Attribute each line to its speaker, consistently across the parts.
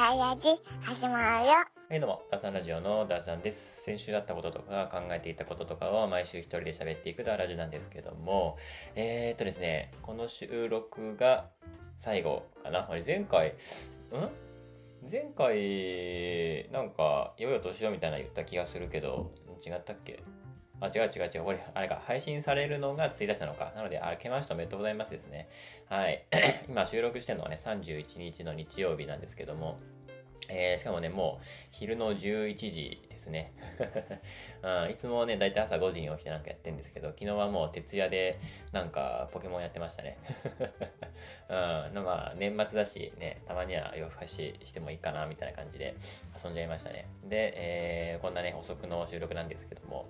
Speaker 1: ダイヤジ始まるよ。
Speaker 2: はいどうも、ダーさんラジオのダーさんです。先週だったこととか考えていたこととかを毎週一人で喋っていくダーラジなんですけども、えー、っとですね、この収録が最後かな？あれ前回、ん？前回、なんか、よいよ年をみたいな言った気がするけど、違ったっけ？あ、違う違う違う。これ、あれか、配信されるのが1日なのか。なので、あけましておめでとうございますですね。はい。今収録してるのはね、31日の日曜日なんですけども、えー、しかもね、もう昼の11時ですね。うん、いつもね、だいたい朝5時に起きてなんかやってるんですけど、昨日はもう徹夜でなんかポケモンやってましたね。うん、まあ年末だしね、たまには夜更かししてもいいかなみたいな感じで遊んじゃいましたね。で、えー、こんなね、遅くの収録なんですけども、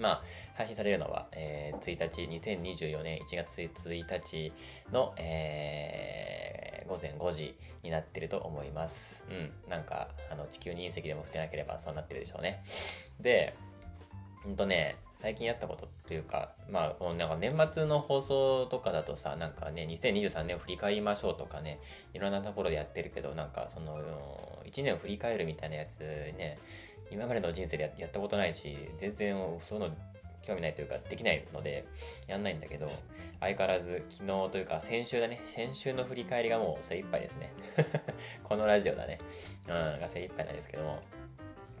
Speaker 2: まあ、配信されるのは、えー、1日、2024年1月1日の、えー、午前5時になってると思います。うん。なんか、あの、地球に隕石でも降ってなければそうなってるでしょうね。で、うんとね、最近やったことっていうか、まあ、このなんか年末の放送とかだとさ、なんかね、2023年を振り返りましょうとかね、いろんなところでやってるけど、なんかその、1年を振り返るみたいなやつね、今までの人生でやったことないし、全然そういうの興味ないというかできないのでやんないんだけど、相変わらず昨日というか先週だね、先週の振り返りがもう精一杯ですね。このラジオだね。うん、が精一杯なんですけども。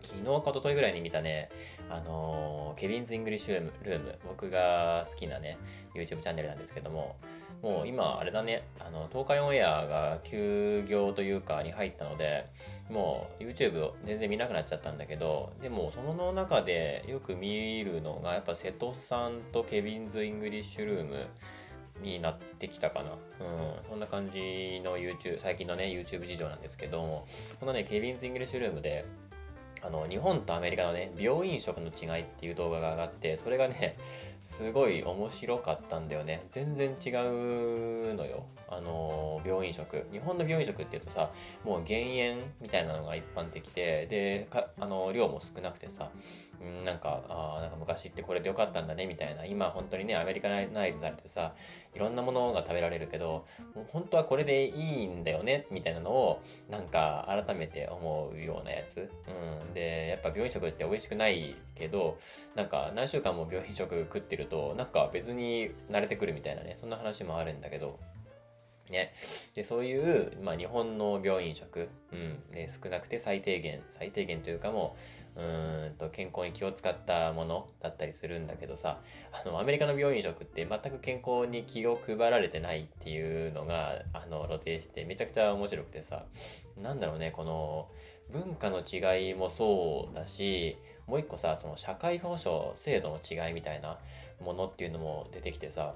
Speaker 2: 昨日か一昨日ぐらいに見たね、あのー Kevin's English Room、Room 僕が好きなね、YouTube チャンネルなんですけども、もう今、あれだね、あの、東海オンエアが休業というかに入ったので、もう YouTube を全然見なくなっちゃったんだけど、でもその中でよく見るのが、やっぱ瀬戸さんと Kevin's English Room になってきたかな。うん、そんな感じの YouTube、最近のね、YouTube 事情なんですけども、このね、 Kevin's English Room で、あの、日本とアメリカのね、病院食の違いっていう動画が上がって、それがね、すごい面白かったんだよね。全然違うのよ。あの、病院食。日本の病院食っていうとさ、もう減塩みたいなのが一般的で、で、あの、量も少なくてさ、うん、なんか、あーなんか昔ってこれでよかったんだね、みたいな。今本当にね、アメリカナイズされてさ、いろんなものが食べられるけど、もう本当はこれでいいんだよね、みたいなのを、なんか改めて思うようなやつ。うん。で、やっぱ病院食って美味しくないけど、なんか何週間も病院食食ってると、なんか別に慣れてくるみたいなね、そんな話もあるんだけど、ね。で、そういう、まあ日本の病院食、うん。で、少なくて最低限、最低限というかもう、うんと、健康に気を使ったものだったりするんだけどさ、あの、アメリカの病院食って全く健康に気を配られてないっていうのが、あの、露呈してめちゃくちゃ面白くてさ、なんだろうね、この、文化の違いもそうだし、もう一個さ、その社会保障制度の違いみたいなものっていうのも出てきてさ、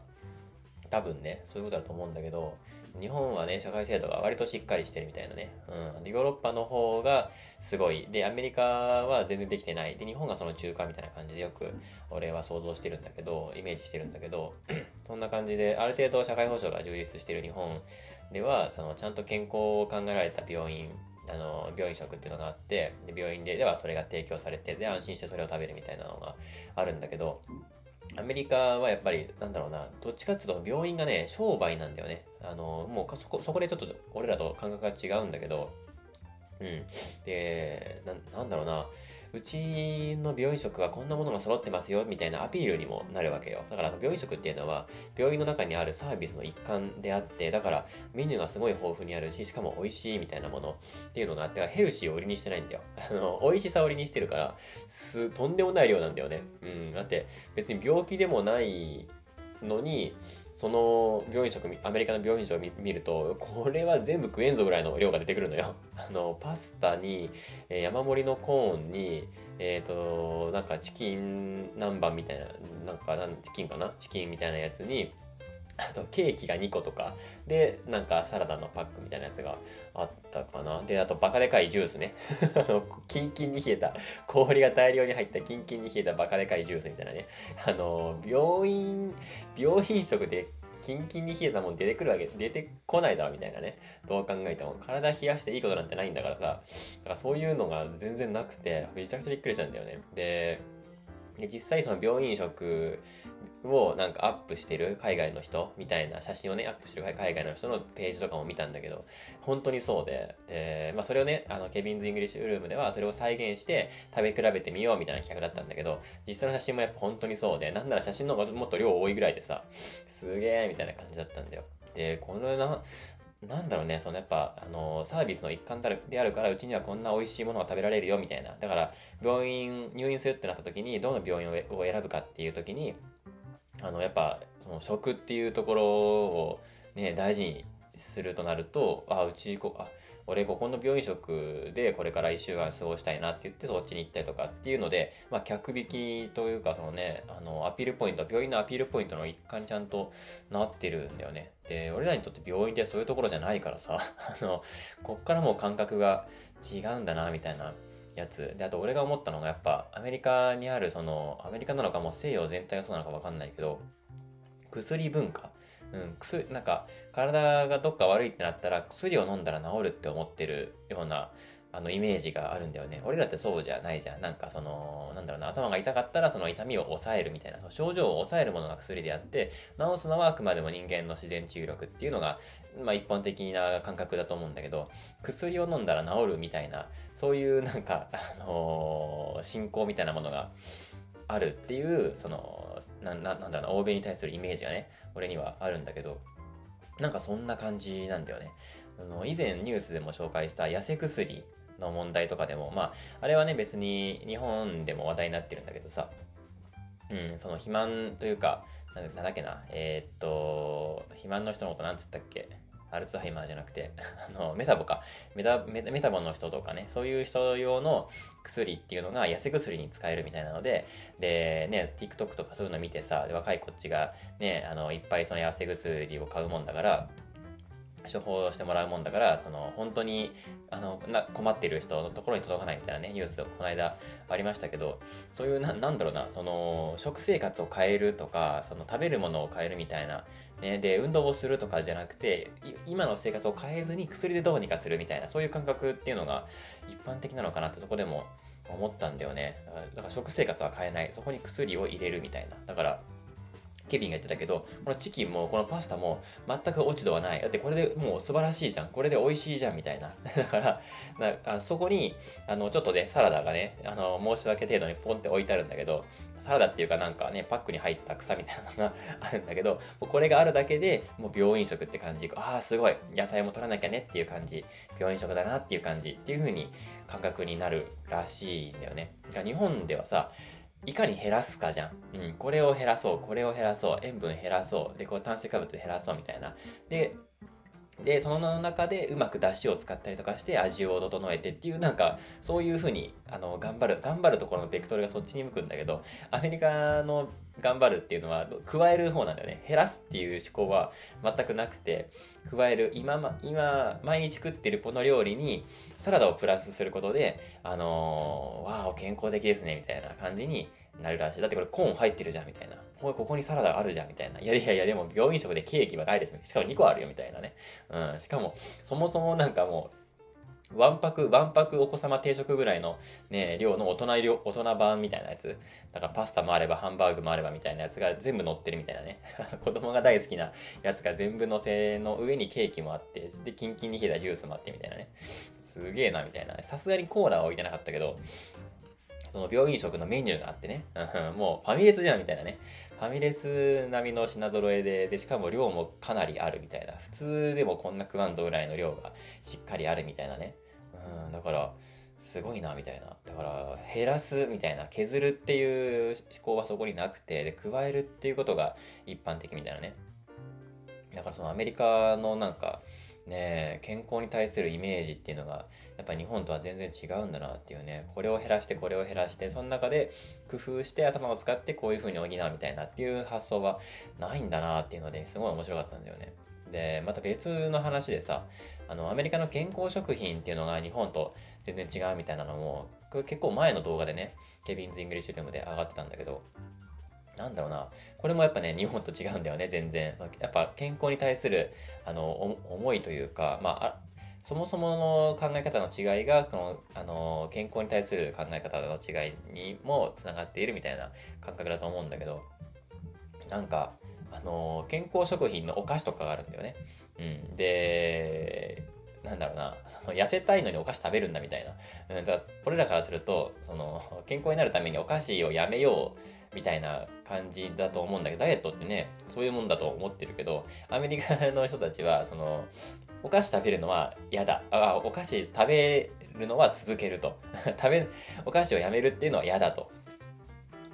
Speaker 2: 多分ね、そういうことだと思うんだけど、日本はね、社会制度が割としっかりしてるみたいなね。うん。ヨーロッパの方がすごい。で、アメリカは全然できてない。で、日本がその中間みたいな感じでよく俺は想像してるんだけど、イメージしてるんだけど、そんな感じで、ある程度社会保障が充実してる日本では、そのちゃんと健康を考えられた病院、あの、病院食っていうのがあって、で、病院でではそれが提供されて、で、安心してそれを食べるみたいなのがあるんだけど、アメリカはやっぱり、なんだろうな、どっちかっていうと病院がね、商売なんだよね。あの、もうそこ、そこでちょっと俺らと感覚が違うんだけど、うん。で、な、なんだろうな、うちの病院食はこんなものが揃ってますよ、みたいなアピールにもなるわけよ。だから病院食っていうのは、病院の中にあるサービスの一環であって、だからメニューがすごい豊富にあるし、しかも美味しいみたいなものっていうのがあって、ヘルシーを売りにしてないんだよ。あの、美味しさを売りにしてるから、す、とんでもない量なんだよね。うん。だって、別に病気でもないのに、その病院食、アメリカの病院食を見ると、これは全部食えんぞぐらいの量が出てくるのよ。あの、パスタに、え山盛りのコーンに、えっ、と、なんかチキン南蛮みたいな、なんかチキンかな？チキンみたいなやつに、あとケーキが2個とか、で、なんかサラダのパックみたいなやつがあったかな。で、あとバカでかいジュースね。あの、キンキンに冷えた、氷が大量に入ったキンキンに冷えたバカでかいジュースみたいなね。あの、病院、病院食でキンキンに冷えたもん出てくるわけ、出てこないだろみたいなね。どう考えても。体冷やしていいことなんてないんだからさ。だからそういうのが全然なくて、めちゃくちゃびっくりしたんだよね。で、で実際その病院食をなんかアップしてる海外の人みたいな写真をね、アップしてる海外の人のページとかも見たんだけど、本当にそうで、で、まあそれをね、あの、 Kevin's English Room ではそれを再現して食べ比べてみようみたいな企画だったんだけど、実際の写真もやっぱ本当にそうで、なんなら写真の方がもっと量多いぐらいでさ、すげえみたいな感じだったんだよ。で、このな、なんだろうね、そのやっぱ、あの、サービスの一環であるから、うちにはこんな美味しいものが食べられるよ、みたいな。だから、病院、入院するってなった時に、どの病院を選ぶかっていう時に、あの、やっぱ、その食っていうところをね、大事にするとなると、あ、うちこ、あ、俺ここの病院食でこれから1週間過ごしたいなって言ってそっちに行ったりとかっていうので、まあ、客引きというかそのね、あの、アピールポイント、病院のアピールポイントの一環にちゃんとなってるんだよね。で、俺らにとって病院ってそういうところじゃないからさ、あの、こっからもう感覚が違うんだな、みたいな。やつ。で、あと俺が思ったのがやっぱアメリカにあるその、アメリカなのかも西洋全体がそうなのかわかんないけど、薬文化。うん、薬、なんか、体がどっか悪いってなったら、薬を飲んだら治るって思ってるような、あの、イメージがあるんだよね。俺らってそうじゃないじゃん。なんかその、なんだろうな、頭が痛かったらその痛みを抑えるみたいな、症状を抑えるものが薬であって、治すのはあくまでも人間の自然治癒力っていうのが、まあ一般的な感覚だと思うんだけど、薬を飲んだら治るみたいな、そういうなんか、あのー、信仰みたいなものが、あるっていう、その、な、ななんだろうな、欧米に対するイメージがね、俺にはあるんだけど、なんかそんな感じなんだよね。あの、以前ニュースでも紹介した痩せ薬の問題とかでも、まあ、あれはね、別に日本でも話題になってるんだけどさ、うん、その肥満というか、なんだっけな、えー、っと、肥満の人のことなんつったっけ？アルツハイマーじゃなくて、あの、メタボか。メタ、メタボの人とかね、そういう人用の薬っていうのが痩せ薬に使えるみたいなので、で、ね、TikTok とかそういうの見てさ、若いこっちがね、あの、いっぱいその痩せ薬を買うもんだから、処方してもらうもんだから、その、本当に、あの、な、困ってる人のところに届かないみたいなね、ニュースこの間ありましたけど、そういう、な、なんだろうな、その、食生活を変えるとか、その、食べるものを変えるみたいな、ね、で、運動をするとかじゃなくて、今の生活を変えずに薬でどうにかするみたいな、そういう感覚っていうのが一般的なのかなってそこでも思ったんだよね。だから食生活は変えない。そこに薬を入れるみたいな。だから、ケビンが言ってたけど、このチキンもこのパスタも全く落ち度はない。だってこれでもう素晴らしいじゃん。これで美味しいじゃんみたいな。だから、あそこに、あの、ちょっとね、サラダがね、あの、申し訳程度にポンって置いてあるんだけど、サラダっていうかなんかね、パックに入った草みたいなのが あるんだけど、これがあるだけでもう病院食って感じ。ああ、すごい。野菜も取らなきゃねっていう感じ。病院食だなっていう感じっていう風に感覚になるらしいんだよね。日本ではさ、いかに減らすかじゃん。うん。これを減らそう、これを減らそう、塩分減らそう、で、こう炭水化物減らそうみたいな。で、で、その中でうまく出汁を使ったりとかして味を整えてっていう、なんか、そういう風に、あの、頑張る、頑張るところのベクトルがそっちに向くんだけど、アメリカの頑張るっていうのは、加える方なんだよね。減らすっていう思考は全くなくて、加える、今、今、毎日食ってるこの料理に、サラダをプラスすることで、あのー、わあ、健康的ですね、みたいな感じになるらしい。だってこれコーン入ってるじゃん、みたいな。ここにサラダあるじゃん、みたいな。いやいやいや、でも病院食でケーキはないでしょ。しかも2個あるよ、みたいなね。うん。しかも、そもそもなんかもう、ワンパク、ワンパクお子様定食ぐらいのね、量の大人量、大人版みたいなやつ。だからパスタもあれば、ハンバーグもあればみたいなやつが全部乗ってるみたいなね。子供が大好きなやつが全部乗せの上にケーキもあって、で、キンキンに冷えたジュースもあってみたいなね。すげえな、みたいな。さすがにコーラは置いてなかったけど、その病院食のメニューがあってね、もうファミレスじゃんみたいなね。ファミレス並みの品揃えで、で、しかも量もかなりあるみたいな。普通でもこんな食わんぞぐらいの量がしっかりあるみたいなね。うん、だから、すごいな、みたいな。だから、減らすみたいな、削るっていう思考はそこになくて、で、加えるっていうことが一般的みたいなね。だからそのアメリカのなんか、ね健康に対するイメージっていうのが、やっぱ日本とは全然違うんだなっていうね、これを減らしてこれを減らして、その中で工夫して頭を使ってこういう風に補うみたいなっていう発想はないんだなっていうので、すごい面白かったんだよね。で、また別の話でさ、あの、アメリカの健康食品っていうのが日本と全然違うみたいなのも、結構前の動画でね、Kevin's English Room で上がってたんだけど、なんだろうな。これもやっぱね、日本と違うんだよね、全然。やっぱ健康に対する、あの、思いというか、まあ、そもそもの考え方の違いが、この、あの、健康に対する考え方の違いにもつながっているみたいな感覚だと思うんだけど、なんか、あの、健康食品のお菓子とかがあるんだよね。うん。で、なんだろうな、その痩せたいのにお菓子食べるんだみたいな。うん、だから俺らからすると、その、健康になるためにお菓子をやめようみたいな感じだと思うんだけど、ダイエットってね、そういうもんだと思ってるけど、アメリカの人たちは、その、お菓子食べるのは嫌だ。あ、お菓子食べるのは続けると。食べ、お菓子をやめるっていうのは嫌だと。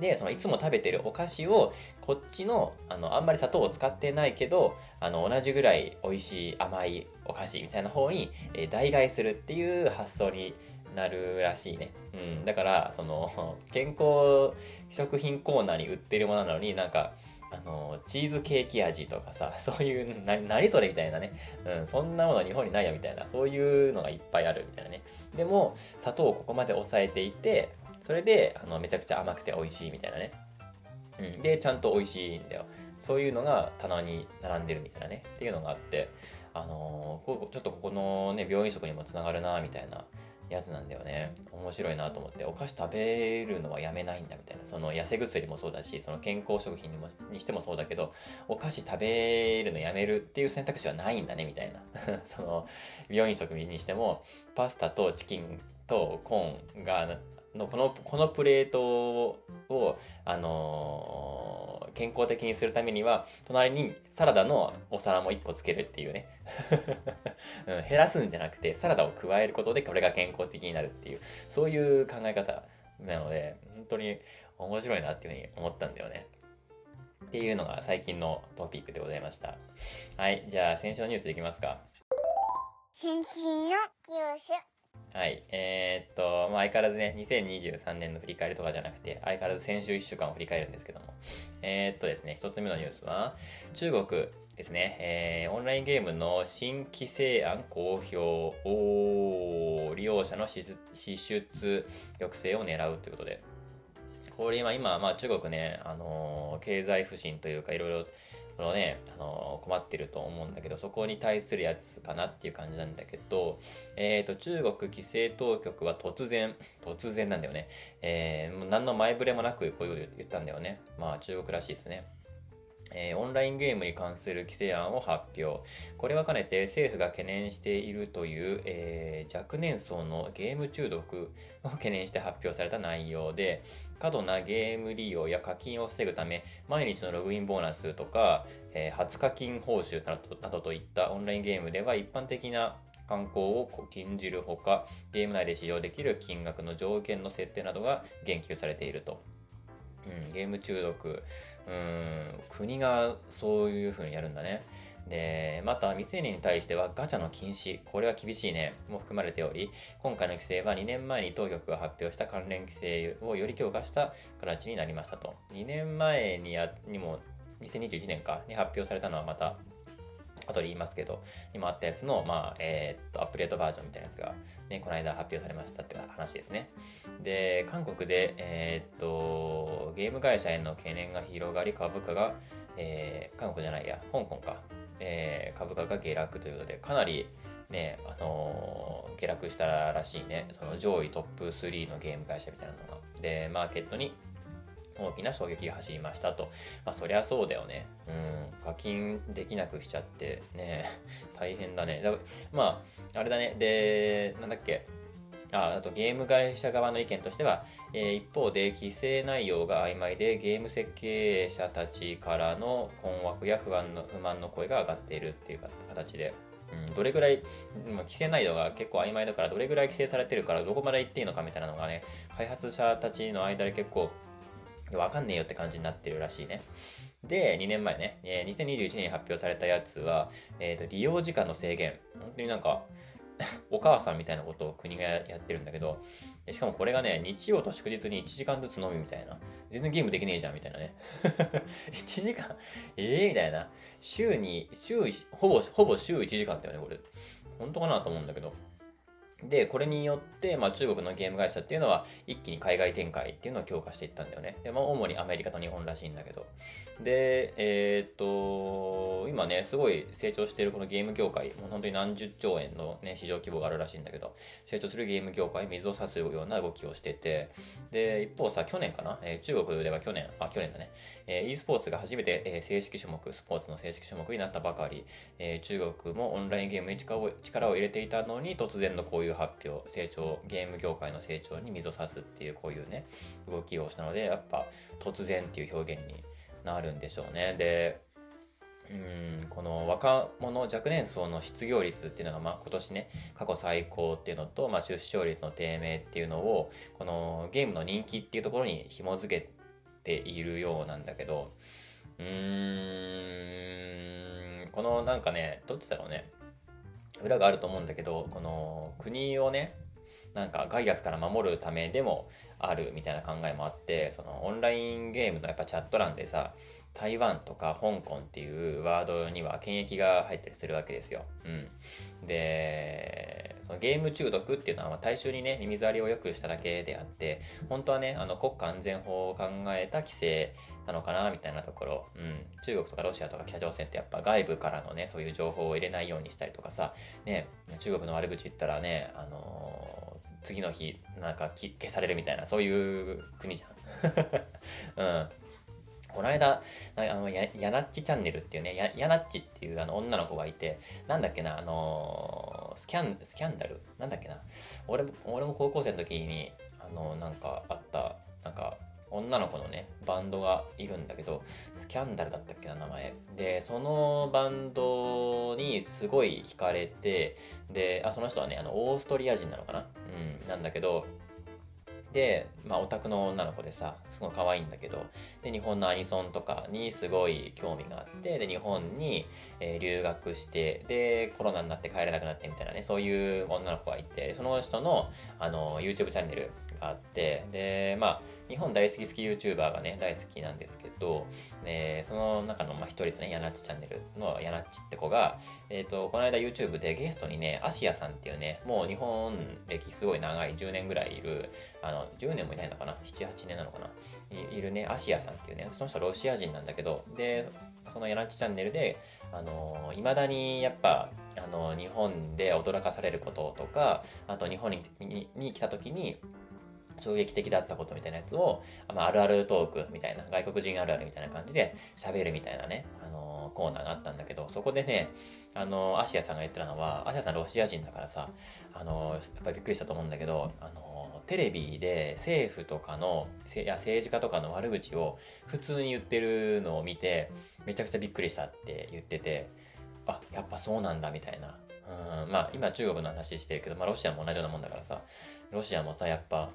Speaker 2: で、そのいつも食べてるお菓子を、こっちの、あの、あんまり砂糖を使ってないけど、あの、同じぐらい美味しい甘いお菓子みたいな方に、えー代替するっていう発想になるらしいね。うん。だから、その、健康食品コーナーに売ってるものなのになんか、あの、チーズケーキ味とかさ、そういう、な、何それみたいなね。うん、そんなもの日本にないよみたいな、そういうのがいっぱいあるみたいなね。でも、砂糖をここまで抑えていて、それで、あの、めちゃくちゃ甘くて美味しいみたいなね。うん。で、ちゃんと美味しいんだよ。そういうのが棚に並んでるみたいなね。っていうのがあって、あのーちょっとここのね、病院食にもつながるな、みたいなやつなんだよね。面白いなと思って、お菓子食べるのはやめないんだみたいな。その痩せ薬もそうだし、その健康食品にもにしてもそうだけど、お菓子食べるのやめるっていう選択肢はないんだね、みたいな。その、病院食にしても、パスタとチキンとコーンが、のこの、このプレートを、あのー健康的にするためには、隣にサラダのお皿も1個つけるっていうね。うん減らすんじゃなくて、サラダを加えることでこれが健康的になるっていう、そういう考え方なので、本当に面白いなっていうふうに思ったんだよね。っていうのが最近のトピックでございました。はい。じゃあ、先週のニュースいきますか。
Speaker 1: 新進のニュース。
Speaker 2: はい。えーっと、まあ、相変わらずね、2023年の振り返りとかじゃなくて、相変わらず先週1週間を振り返るんですけども。えーっとですね、一つ目のニュースは、中国ですね、えーオンラインゲームの新規制案公表お利用者の支出支出抑制を狙うということで、これ今、今、まあ中国ね、あのー経済不振というか、いろいろ、のね、あの困ってると思うんだけど、そこに対するやつかなっていう感じなんだけど、えっ、と、中国規制当局は突然、突然なんだよね。えー、もう何の前触れもなくこういうこと言ったんだよね。まあ中国らしいですね。えーオンラインゲームに関する規制案を発表。これはかねて政府が懸念しているという、えー若年層のゲーム中毒を懸念して発表された内容で、過度なゲーム利用や課金を防ぐため、毎日のログインボーナスとか、えー初課金報酬などなどといったオンラインゲームでは一般的な観光を禁じるほか、ゲーム内で使用できる金額の上限の設定などが言及されていると。うん、ゲーム中毒、うん、国がそういう風にやるんだね。で、また未成年に対してはガチャの禁止、これは厳しいね、も含まれており、今回の規制は2年前に当局が発表した関連規制をより強化した形になりましたと。2年前にやにも、2021年かに発表されたのはまた、後で言いますけど、今あったやつの、まあ、えーっと、アップデートバージョンみたいなやつが、ね、この間発表されましたって話ですね。で、韓国で、えーっと、ゲーム会社への懸念が広がり、株価が、えー韓国じゃないや、香港か、えー株価が下落ということで、かなり、ね、あのー下落したらしいね。その上位トップ3のゲーム会社みたいなのが。で、マーケットに大きな衝撃が走りましたと。まあ、そりゃそうだよね。うん。課金できなくしちゃって、ね、大変だね。だまあ、あれだね。で、なんだっけ。ああとゲーム会社側の意見としては、え一方で規制内容が曖昧でゲーム設計者たちからの困惑や不安の不満の声が上がっているっていう形で、うん、どれぐらい、規制内容が結構曖昧だからどれぐらい規制されてるからどこまで行っていいのかみたいなのがね開発者たちの間で結構わかんねえよって感じになってるらしいね。で、2年前ね、2021年に発表されたやつは、えーと利用時間の制限。本当になんか、お母さんみたいなことを国がやってるんだけど、しかもこれがね、日曜と祝日に1時間ずつ飲みみたいな。全然ゲームできねえじゃんみたいなね。1時間ええみたいな。週に、週、ほぼ、ほぼ週1時間だよね、これ。本当かなと思うんだけど。で、これによって、まあ、中国のゲーム会社っていうのは一気に海外展開っていうのを強化していったんだよね。で、まあ、主にアメリカと日本らしいんだけど。で、えー、っと、今ね、すごい成長しているこのゲーム業界、もう本当に何十兆円のね、市場規模があるらしいんだけど、成長するゲーム業界、水を差すような動きをしてて、で、一方さ、去年かな、えー、中国では去年、あ、去年だね、え、e スポーツが初めて、え、正式種目、スポーツの正式種目になったばかり、え、中国もオンラインゲームに力を力を入れていたのに、突然のこういう発表、成長、ゲーム業界の成長に水を差すっていうこういうね、動きをしたので、やっぱ突然っていう表現になるんでしょうね。で、うんこの若者若年層の失業率っていうのが、まあ、今年ね過去最高っていうのと、まあ、出生率の低迷っていうのをこのゲームの人気っていうところに紐づけているようなんだけどうーんこのなんかねどっちだろうね裏があると思うんだけどこの国をねなんか害悪から守るためでもあるみたいな考えもあってそのオンラインゲームのやっぱチャット欄でさ台湾とか香港っていうワードには検疫が入ったりするわけですよ。うん。で、そのゲーム中毒っていうのはま大衆にね、耳障りを良くしただけであって、本当はね、あの国家安全法を考えた規制なのかな、みたいなところ。うん。中国とかロシアとか北朝鮮ってやっぱ外部からのね、そういう情報を入れないようにしたりとかさ、ね、中国の悪口言ったらね、あのー、次の日、なんか消されるみたいな、そういう国じゃん。うん。この間、あの、や、やなっちチャンネルっていうね、や、やなっちっていうあの女の子がいて、なんだっけな、あのー、スキャン、スキャンダル？なんだっけな？俺も、俺も高校生の時に、あの、なんかあった、なんか、女の子のね、バンドがいるんだけど、スキャンダルだったっけな、名前。で、そのバンドにすごい惹かれて、で、あ、その人はね、あの、オーストリア人なのかな？うん、なんだけど、で、まあ、オタクの女の子でさ、すごい可愛いんだけど、で、日本のアニソンとかにすごい興味があって、で、日本に、えー、留学して、で、コロナになって帰れなくなってみたいなね、そういう女の子がいて、その人の、あの、YouTube チャンネルがあって、で、まあ、日本大好き好き YouTuber がね、大好きなんですけど、えー、その中の、まあ、一人でね、ヤナッチチャンネルのヤナッチって子が、えっ、ー、と、この間 YouTube でゲストにね、アシアさんっていうね、もう日本歴すごい長い、10年ぐらいいる、あの、10年もいないのかな ?7、8年なのかな？いいるね、アシアさんっていうね、その人ロシア人なんだけど、で、そのヤナッチチャンネルで、あの、未だにやっぱ、あの、日本で驚かされることとか、あと日本ににに来た時に、衝撃的だったことみたいなやつを、まあ、あるあるトークみたいな、外国人あるあるみたいな感じで喋るみたいなね、あのー、コーナーがあったんだけど、そこでね、あのー、アシアさんが言ってたのは、アシアさんロシア人だからさ、あのー、やっぱりびっくりしたと思うんだけど、あのテレビで政府とかの、いや政治家とかの悪口を普通に言ってるのを見て、めちゃくちゃびっくりしたって言ってて、あ、やっぱそうなんだみたいな。うん、まあ今中国の話してるけど、まあロシアも同じようなもんだからさ、ロシアもさ、やっぱ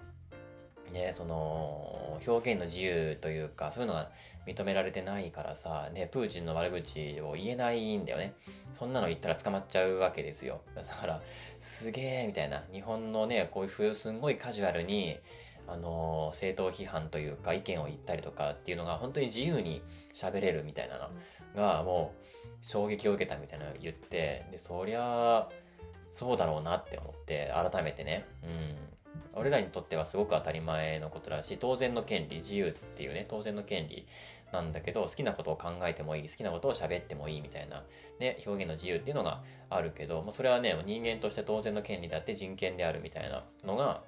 Speaker 2: ね、その、表現の自由というか、そういうのが認められてないからさ、ね、プーチンの悪口を言えないんだよね。そんなの言ったら捕まっちゃうわけですよ。だから、すげえ、みたいな。日本のね、こういうふう、すんごいカジュアルに、あの、政党批判というか、意見を言ったりとかっていうのが、本当に自由に喋れるみたいなのが、もう、衝撃を受けたみたいなの言って、で、そりゃ、そうだろうなって思って、改めてね、うん。俺らにとってはすごく当たり前のことだし、当然の権利、自由っていうね、当然の権利なんだけど、好きなことを考えてもいい、好きなことを喋ってもいいみたいな、ね、表現の自由っていうのがあるけど、まあ、それはね、人間として当然の権利であって人権であるみたいなのが、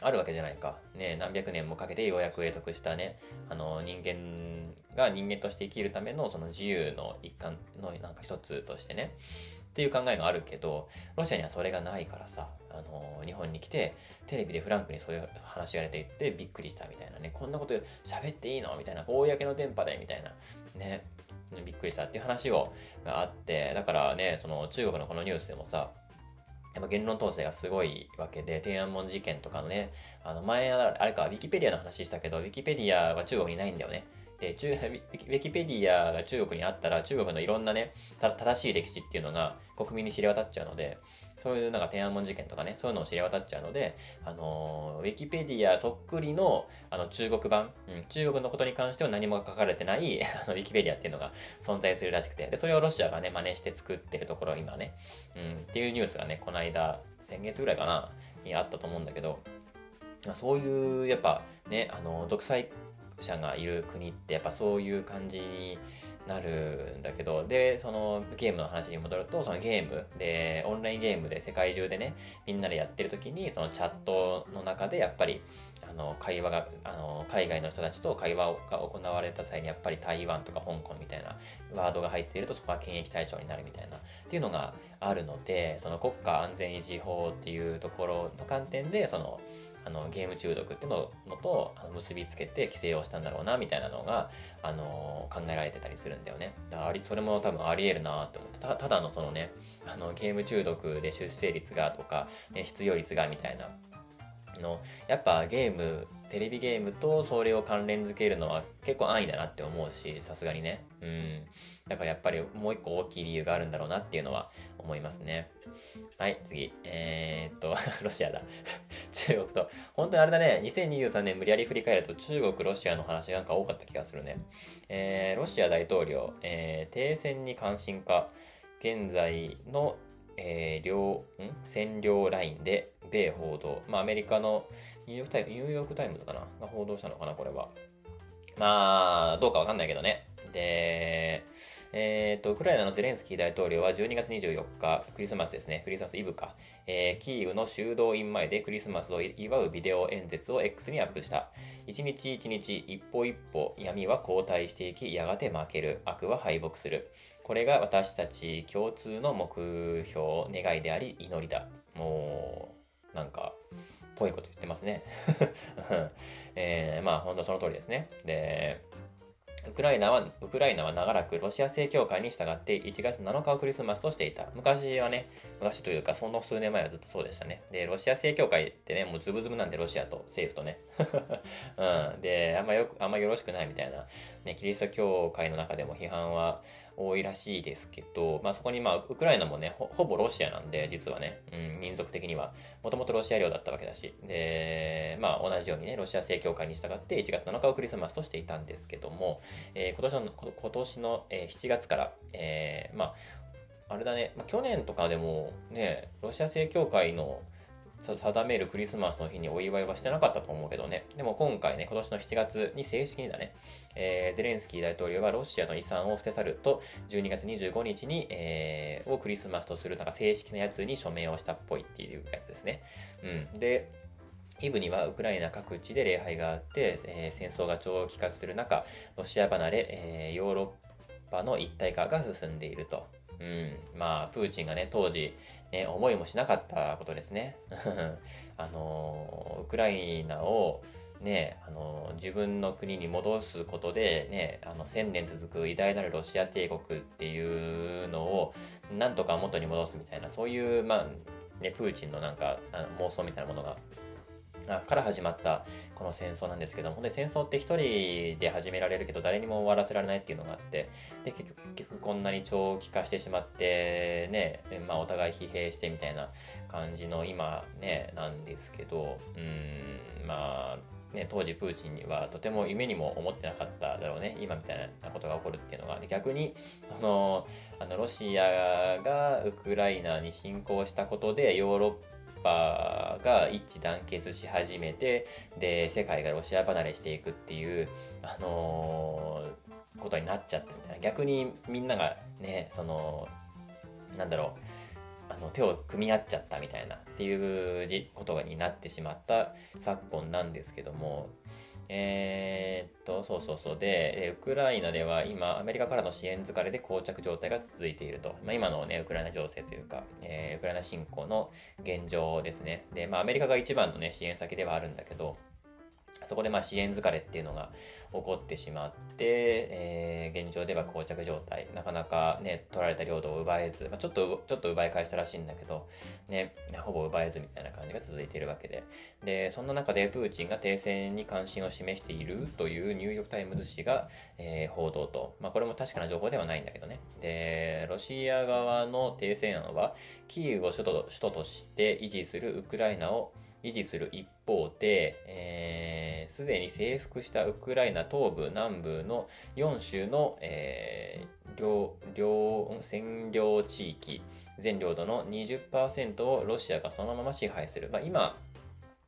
Speaker 2: あるわけじゃないか。ね、何百年もかけてようやく得得したね、あの、人間が人間として生きるためのその自由の一環のなんか一つとしてね、っていう考えがあるけど、ロシアにはそれがないからさ、あの、日本に来て、テレビでフランクにそういう話が出ていってびっくりしたみたいなね、こんなこと喋っていいの？みたいな、公の電波でみたいな、ね、びっくりした。っていう話を、があって、だからね、その中国のこのニュースでもさ、やっぱ言論統制がすごいわけで、天安門事件とかのね、あの前、あれか、ウィキペディアの話したけど、ウィキペディアは中国にないんだよね。で、中、ウィキペディアが中国にあったら、中国のいろんなね、正しい歴史っていうのが国民に知れ渡っちゃうので、そういうなんか天安門事件とかね、そういうのを知れ渡っちゃうので、あのウィキペディアそっくりのあの中国版、うん、中国のことに関しては何も書かれてない あのウィキペディアっていうのが存在するらしくて、で、それをロシアがね、真似して作ってるところ今ね、うん、っていうニュースがね、この間、先月ぐらいかな、にあったと思うんだけど、そういう、やっぱね、あの、独裁者がいる国ってやっぱそういう感じになるんだけど、で、そのゲームの話に戻ると、そのゲームで、オンラインゲームで世界中でね、みんなでやってる時に、そのチャットの中でやっぱり、あの、会話が、あの、海外の人たちと会話が行われた際に、やっぱり台湾とか香港みたいなワードが入っていると、そこは検疫対象になるみたいな、っていうのがあるので、その国家安全維持法っていうところの観点で、その、あのゲーム中毒っていうのと結びつけて規制をしたんだろうなみたいなのが、あの考えられてたりするんだよね。だありそれも多分ありえるなと思ってたただのそのねあのゲーム中毒で出生率がとか、ね、失業率がみたいなのやっぱゲームテレビゲームとそれを関連づけるのは結構安易だなって思うしさすがにね。うん。だからやっぱりもう一個大きい理由があるんだろうなっていうのは思いますね。はい次。えー、っと ロシアだ。中国と。本当にあれだね。2023年無理やり振り返ると中国ロシアの話なんか多かった気がするね。えー、ロシア大統領、えー、停戦に関心か。現在のえー、領、ん？占領ラインで、米報道。まあ、アメリカのニューヨークタイム、ニューヨークタイムズかなが報道したのかな、これは。まあ、どうかわかんないけどね。で、えっ、と、ウクライナのゼレンスキー大統領は12月24日、クリスマスですね、クリスマスイブか、えー、キーウの修道院前でクリスマスを祝うビデオ演説を X にアップした。一日一日、一歩一歩、闇は後退していき、やがて負ける。悪は敗北する。これが私たち共通の目標、願いであり、祈りだ。もう、なんか、ぽいこと言ってますね。えー、まあ、本当その通りですね。で、ウクライナは、ウクライナは長らくロシア正教会に従って1月7日をクリスマスとしていた。昔はね、昔というかその数年前はずっとそうでしたね。で、ロシア正教会ってね、もうズブズブなんでロシアと政府とね。うん。で、あんまよく、あんまよろしくないみたいな、ね、キリスト教会の中でも批判は多いらしいですけど、まあそこにまあウクライナもねほ、ほぼロシアなんで、実はね、うん、民族的には、もともとロシア領だったわけだし、で、まあ同じようにね、ロシア正教会に従って1月7日をクリスマスとしていたんですけども、えー、今年の、今年の、え7月から、えー、まあ、あれだね、まあ、去年とかでもね、ロシア正教会の定めるクリスマスの日にお祝いはしてなかったと思うけどね。でも今回ね、今年の7月に正式にだね、えー、ゼレンスキー大統領はロシアの遺産を捨て去ると、12月25日に、えー、をクリスマスとするなんか正式なやつに署名をしたっぽいっていうやつですね。うん。で、イブにはウクライナ各地で礼拝があって、えー、戦争が長期化する中、ロシア離れ、えー、ヨーロッパの一体化が進んでいると。うん。まあ、プーチンがね、当時、ね、思いもしなかったことですね。あの、ウクライナを、ね、あの、自分の国に戻すことで、ね、あの、千年続く偉大なるロシア帝国っていうのを、なんとか元に戻すみたいな、そういう、まあ、ね、プーチンのなんか、妄想みたいなものがから始まったこの戦争なんですけども、で戦争って一人で始められるけど誰にも終わらせられないっていうのがあって、で、結局こんなに長期化してしまって、ね、まあお互い疲弊してみたいな感じの今ね、なんですけど、うん、まあ、ね、当時プーチンにはとても夢にも思ってなかっただろうね。今みたいなことが起こるっていうのが。で逆に、その、あの、ロシアがウクライナに侵攻したことでヨーロッパが一致団結し始めて、で、世界がロシア離れしていくっていう、あのー、ことになっちゃったみたいな。逆にみんながね、その、なんだろう、あの手を組み合っちゃったみたいなっていうことになってしまった昨今なんですけども、えー、っと、そうそうそう。で、ウクライナでは今、アメリカからの支援疲れで膠着状態が続いていると。まあ、今のね、ウクライナ情勢というか、えー、ウクライナ侵攻の現状ですね。で、まあ、アメリカが一番のね、支援先ではあるんだけど、そこでまあ支援疲れっていうのが起こってしまって、えー、現状では膠着状態。なかなかね、取られた領土を奪えず、まあ、ちょっと、ちょっと奪い返したらしいんだけど、ね、ほぼ奪えずみたいな感じが続いているわけで。で、そんな中でプーチンが停戦に関心を示しているというニューヨークタイムズ紙が、えー、報道と、まあこれも確かな情報ではないんだけどね。で、ロシア側の停戦案は、キーウを首都首都として維持するウクライナを維持する一方で、えー、すでに征服したウクライナ東部、南部の4州の、えー、領、領、占領地域、全領土の20%をロシアがそのまま支配する。まあ、今、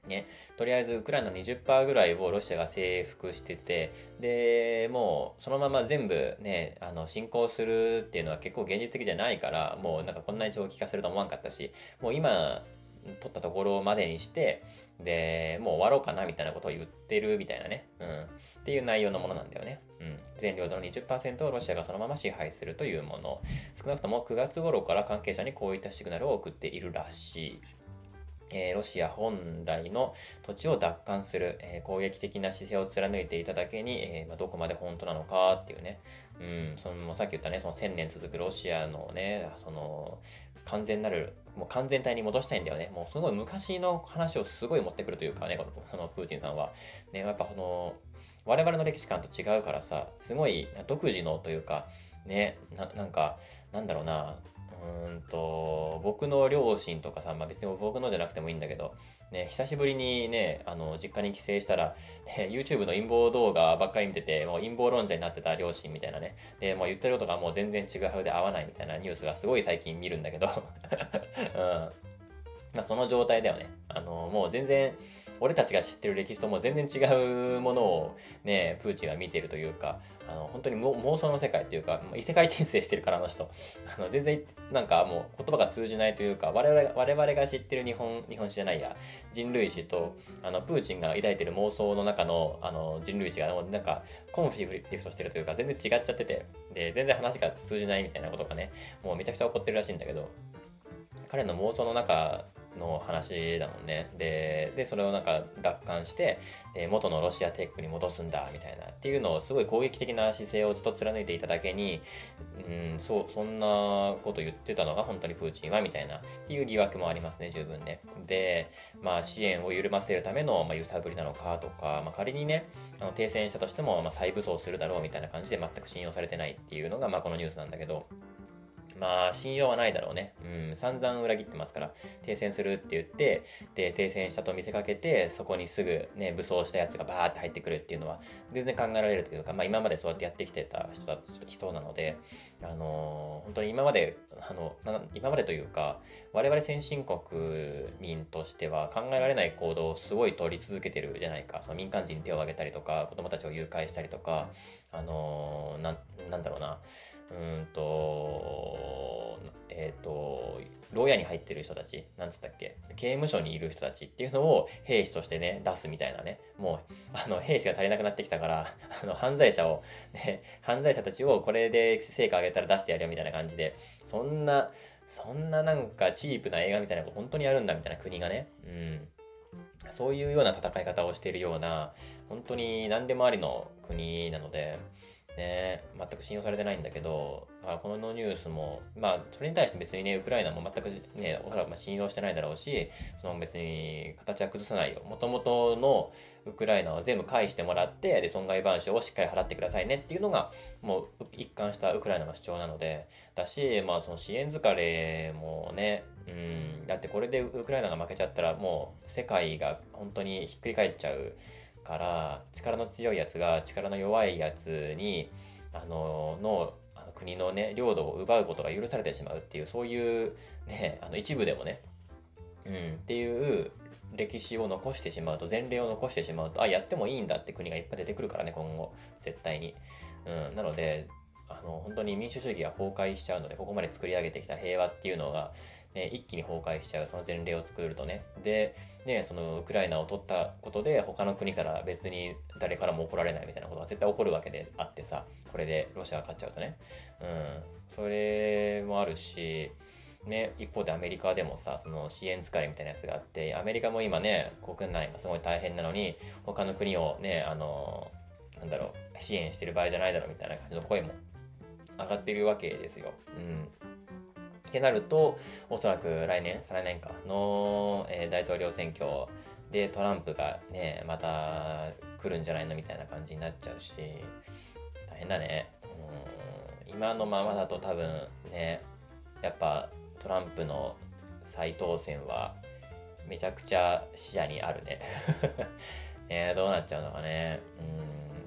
Speaker 2: ね、とりあえずウクライナの20%ぐらいをロシアが征服してて、で、もうそのまま全部ね、あの、侵攻するっていうのは結構現実的じゃないから、もうなんかこんなに長期化すると思わんかったし、もう今、取ったところまでにして、で、もう終わろうかなみたいなことを言ってるみたいなね。うん。っていう内容のものなんだよね。うん。全領土の20%をロシアがそのまま支配するというもの。少なくとも9月頃から関係者にこういったシグナルを送っているらしい。えー、ロシア本来の土地を奪還する、えー、攻撃的な姿勢を貫いていただけに、えーまあ、どこまで本当なのかっていうね、うん、そのさっき言ったね、その1000年続くロシアのね、その完全なる、もう完全体に戻したいんだよね。もうすごい昔の話をすごい持ってくるというかね、このそのプーチンさんは。ね、やっぱこの、我々の歴史観と違うからさ、すごい独自のというか、ね、ななんか、なんだろうな、うんと、僕の両親とかさ、まあ、別に僕のじゃなくてもいいんだけど、ね、久しぶりにね、あの、実家に帰省したら、ね、YouTube の陰謀動画ばっかり見てて、もう陰謀論者になってた両親みたいなね。で、もう言ってることがもう全然違うで合わないみたいなニュースがすごい最近見るんだけど、うん。まあ、その状態だよね。あの、もう全然、俺たちが知ってる歴史とも全然違うものをね、プーチンは見てるというか、あの、本当に妄想の世界っていうか、異世界転生してるからあの人。あの、全然、なんかもう言葉が通じないというか、我々我々が知ってる日本、日本史じゃないや、人類史と、あの、プーチンが抱いてる妄想の中の、あの、人類史が、なんか、コンフィクトしてるというか、全然違っちゃってて、で、全然話が通じないみたいなことがね、もうめちゃくちゃ起こってるらしいんだけど、彼の妄想の中の話だもんね。で、で、それをなんか奪還して、え元のロシア帝国に戻すんだ、みたいな、っていうのをすごい攻撃的な姿勢をずっと貫いていただけに、うん、そう、そんなこと言ってたのが本当にプーチンは、みたいな、っていう疑惑もありますね、十分ね。で、まあ、支援を緩ませるための、まあ、揺さぶりなのかとか、まあ、仮にね、あの停戦したとしても、まあ、再武装するだろうみたいな感じで全く信用されてないっていうのが、まあ、このニュースなんだけど、まあ、信用はないだろうね。うん、散々裏切ってますから、停戦するって言って、で、停戦したと見せかけて、そこにすぐね、武装したやつがバーって入ってくるっていうのは、全然考えられるというか、まあ今までそうやってやってきてた人だ人なので、あのー、本当に今まで、あの、今までというか、我々先進国民としては考えられない行動をすごい取り続けてるじゃないか。その民間人に手を挙げたりとか、子供たちを誘拐したりとか、あのー、な、なんだろうな、うんと、えっ、ー、と、牢屋に入ってる人たち、なんつったっけ、刑務所にいる人たちっていうのを兵士としてね、出すみたいなね、もう、あの、兵士が足りなくなってきたから、あの、犯罪者を、ね、犯罪者たちをこれで成果上げたら出してやるよみたいな感じで、そんな、そんななんかチープな映画みたいなこと本当にやるんだみたいな国がね、うん。そういうような戦い方をしているような、本当に何でもありの国なので、ね、全く信用されてないんだけど、あこのニュースも、まあ、それに対して別にね、ウクライナも全くね、おそらくま信用してないだろうし、その別に形は崩さないよ。もともとのウクライナは全部返してもらって、で、損害賠償をしっかり払ってくださいねっていうのが、もう一貫したウクライナの主張なので、だし、まあ、その支援疲れもね、うん、だってこれでウクライナが負けちゃったら、もう世界が本当にひっくり返っちゃう。から力の強いやつが力の弱いやつにあののあの国のね領土を奪うことが許されてしまうっていうそういうねあの一部でもね、うん、っていう歴史を残してしまうと前例を残してしまうとあやってもいいんだって国がいっぱい出てくるからね今後絶対に、うん、なのであの本当に民主主義が崩壊しちゃうのでここまで作り上げてきた平和っていうのがね、一気に崩壊しちゃう、その前例を作るとね。で、ね、そのウクライナを取ったことで、他の国から別に誰からも怒られないみたいなことが絶対起こるわけであってさ、これでロシアが勝っちゃうとね。うん。それもあるし、ね、一方でアメリカでもさ、その支援疲れみたいなやつがあって、アメリカも今ね、国内がすごい大変なのに、他の国をね、あの、なんだろう、支援してる場合じゃないだろうみたいな感じの声も上がってるわけですよ。うん。ってなると、おそらく来年、再来年かの、えー、大統領選挙でトランプがね、また来るんじゃないのみたいな感じになっちゃうし、大変だね。うん、今のままだと多分ね、やっぱトランプの再当選はめちゃくちゃ視野にあるね。ねどうなっちゃうのかね。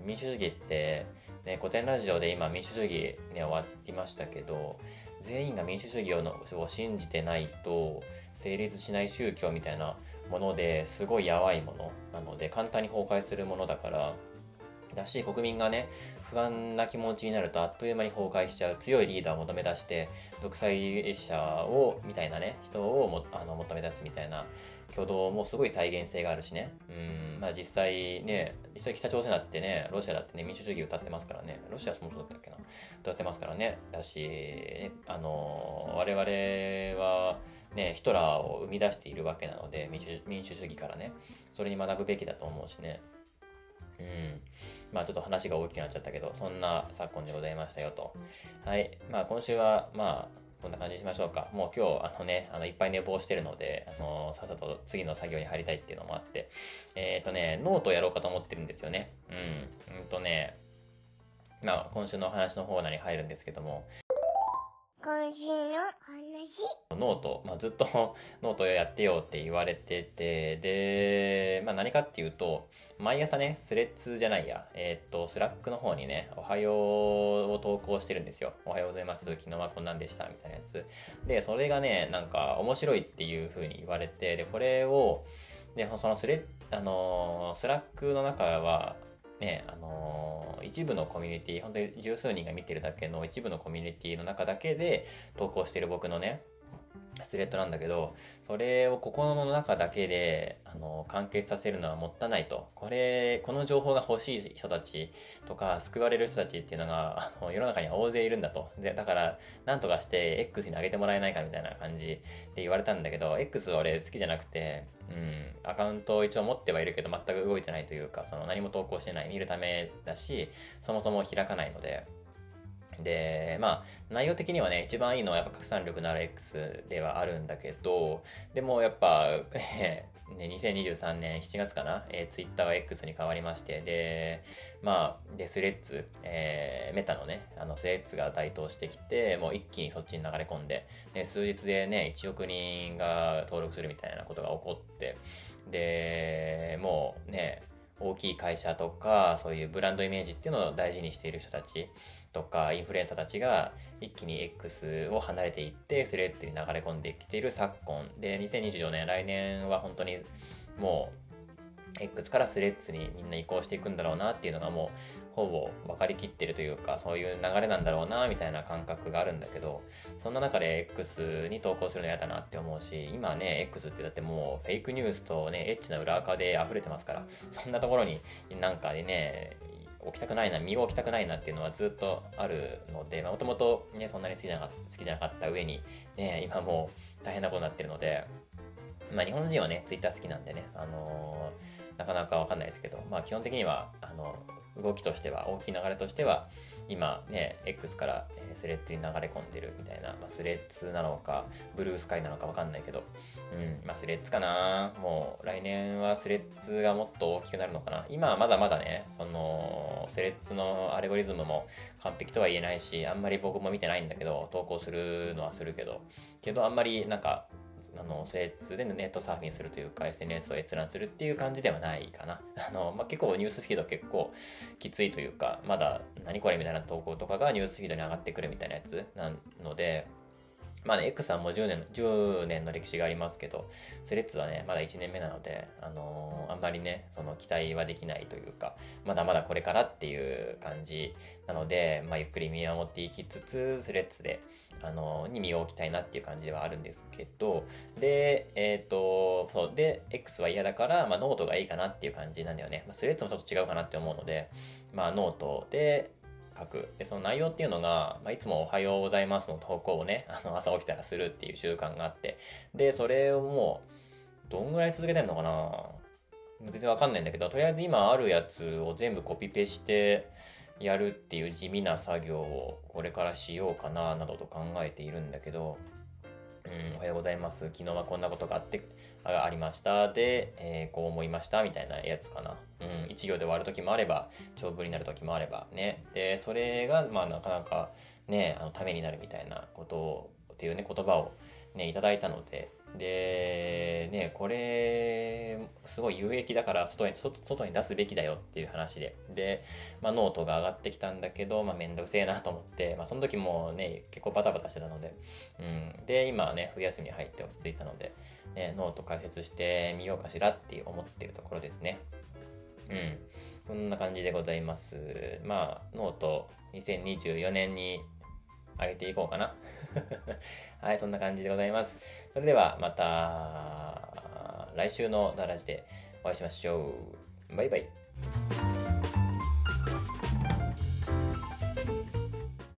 Speaker 2: うん、民主主義って、ね、古典ラジオで今民主主義ね、終わりましたけど、全員が民主主義を信じてないと成立しない宗教みたいなものですごいやばいものなので簡単に崩壊するものだからだし国民がね不安な気持ちになるとあっという間に崩壊しちゃう強いリーダーを求め出して独裁者をみたいなね人をもあの求め出すみたいな挙動もすごい再現性があるしね。うん、まあ実際ね、実際北朝鮮だってね、ロシアだってね、民主主義歌ってますからね、ロシアそもそもだったっけな、歌ってますからね、だし、あの、我々はね、ヒトラーを生み出しているわけなので、民主民主主義からね、それに学ぶべきだと思うしね。うん。まあちょっと話が大きくなっちゃったけど、そんな昨今でございましたよと。はい。まあ今週は、まあ、こんな感じにしましょうか。もう今日、あのね、あの、いっぱい寝坊してるので、あの、さっさと次の作業に入りたいっていうのもあって、えっ、ー、とね、ノートやろうかと思ってるんですよね。うん。うんとね、まあ、今週のお話の方に入るんですけども、
Speaker 1: 今週の話。
Speaker 2: note、まあ、ずっと ノートやってよって言われてて、で、まあ、何かっていうと、毎朝ね、 Threads じゃないや、えー、っと、 Slack の方にね、おはようを投稿してるんですよ。おはようございます。昨日はこんなんでした。みたいなやつ。で、それがね、なんか面白いっていう風に言われて、で、これを、で、そのスレあのー、 Slack の中は、ね、あのー、一部のコミュニティ、本当に十数人が見てるだけの一部のコミュニティの中だけで投稿してる僕のね、スレッドなんだけど、それをここの中だけで、あの、完結させるのはもったいないと。これ、この情報が欲しい人たちとか、救われる人たちっていうのが、あの、世の中には大勢いるんだと。で、だから、なんとかして X に上げてもらえないかみたいな感じで言われたんだけど、X は俺好きじゃなくて、うん、アカウントを一応持ってはいるけど、全く動いてないというか、その何も投稿してない、見るためだし、そもそも開かないので、で、まあ、内容的にはね、一番いいのはやっぱ拡散力のある X ではあるんだけど、でもやっぱ、ね、2023年7月かな、えー、Twitter は X に変わりまして、で、まあ、で、スレッズ、えー、メタのね、あの、スレッズが台頭してきて、もう一気にそっちに流れ込んで、で、数日でね、1億人が登録するみたいなことが起こって、で、もうね、大きい会社とか、そういうブランドイメージっていうのを大事にしている人たちとか、インフルエンサーたちが一気に X を離れていって、スレッズに流れ込んできている昨今。で、2024年、来年は本当にもう、X からスレッズにみんな移行していくんだろうなっていうのがもうほぼ分かりきってるというかそういう流れなんだろうなみたいな感覚があるんだけどそんな中で X に投稿するの嫌だなって思うし今ね X ってだってもうフェイクニュースとねエッチな裏垢で溢れてますからそんなところになんかね置きたくないな、身を置きたくないなっていうのはずっとあるので、もともとね、そんなに好きじゃなかった好きじゃなかった上に、ね、今もう大変なことになってるので、まあ日本人はね、ツイッター好きなんでね、あのー、なかなかわかんないですけど、まあ基本的には、あの、動きとしては、大きい流れとしては、今ね、X から、スレッズに流れ込んでるみたいな、まあ、スレッズなのか、ブルースカイなのかわかんないけど、うん、まあ、スレッズかな。もう、来年はスレッズがもっと大きくなるのかな。今はまだまだね、その、スレッズのアルゴリズムも完璧とは言えないし、あんまり僕も見てないんだけど、投稿するのはするけど、けどあんまりなんか、あの、精通でネットサーフィンするというか、SNS を閲覧するっていう感じではないかな。あの、まあ、結構ニュースフィード結構きついというか、まだ何これみたいな投稿とかがニュースフィードに上がってくるみたいなやつなので、まあね、X はも10年、10年の歴史がありますけど、 Threads はね、まだ1年目なので、あのー、あんまりね、その期待はできないというか、まだまだこれからっていう感じなので、まあゆっくり見守っていきつつ、 Threads で、あの、に身を置きたいなっていう感じではあるんですけど、で、えっ、ー、と、そう、で、X は嫌だから、まあノートがいいかなっていう感じなんだよね。まあ Threads もちょっと違うかなって思うので、まあノートで、書く。で、その内容っていうのが、まあ、いつもおはようございますの投稿をね、あの、朝起きたらするっていう習慣があって、で、それをもう、どんぐらい続けてんのかな？全然わかんないんだけど、とりあえず今あるやつを全部コピペしてやるっていう地味な作業をこれからしようかな、などと考えているんだけど、うん、おはようございます。昨日はこんなことがあって、あありました。で、えー、こう思いました。みたいなやつかな。うん、一行で終わる時もあれば、長文になる時もあれば、ね。で、それが、まあ、なかなか、ね、あの、ためになるみたいなことを、っていうね、言葉をね、いただいたので、で、ね、これ、すごい有益だから外に、外に出すべきだよっていう話で。で、まあ、ノートが上がってきたんだけど、まあ、めんどくせえなと思って、まあ、その時もね、結構バタバタしてたので、うん。で、今はね、冬休みに入って落ち着いたので、ね、ノート解説してみようかしらって思ってるところですね。うん。そんな感じでございます。まあ、ノート2024年に上げていこうかな。はい、そんな感じでございます。それではまた来週のダラジでお会いしましょう。バイバイ。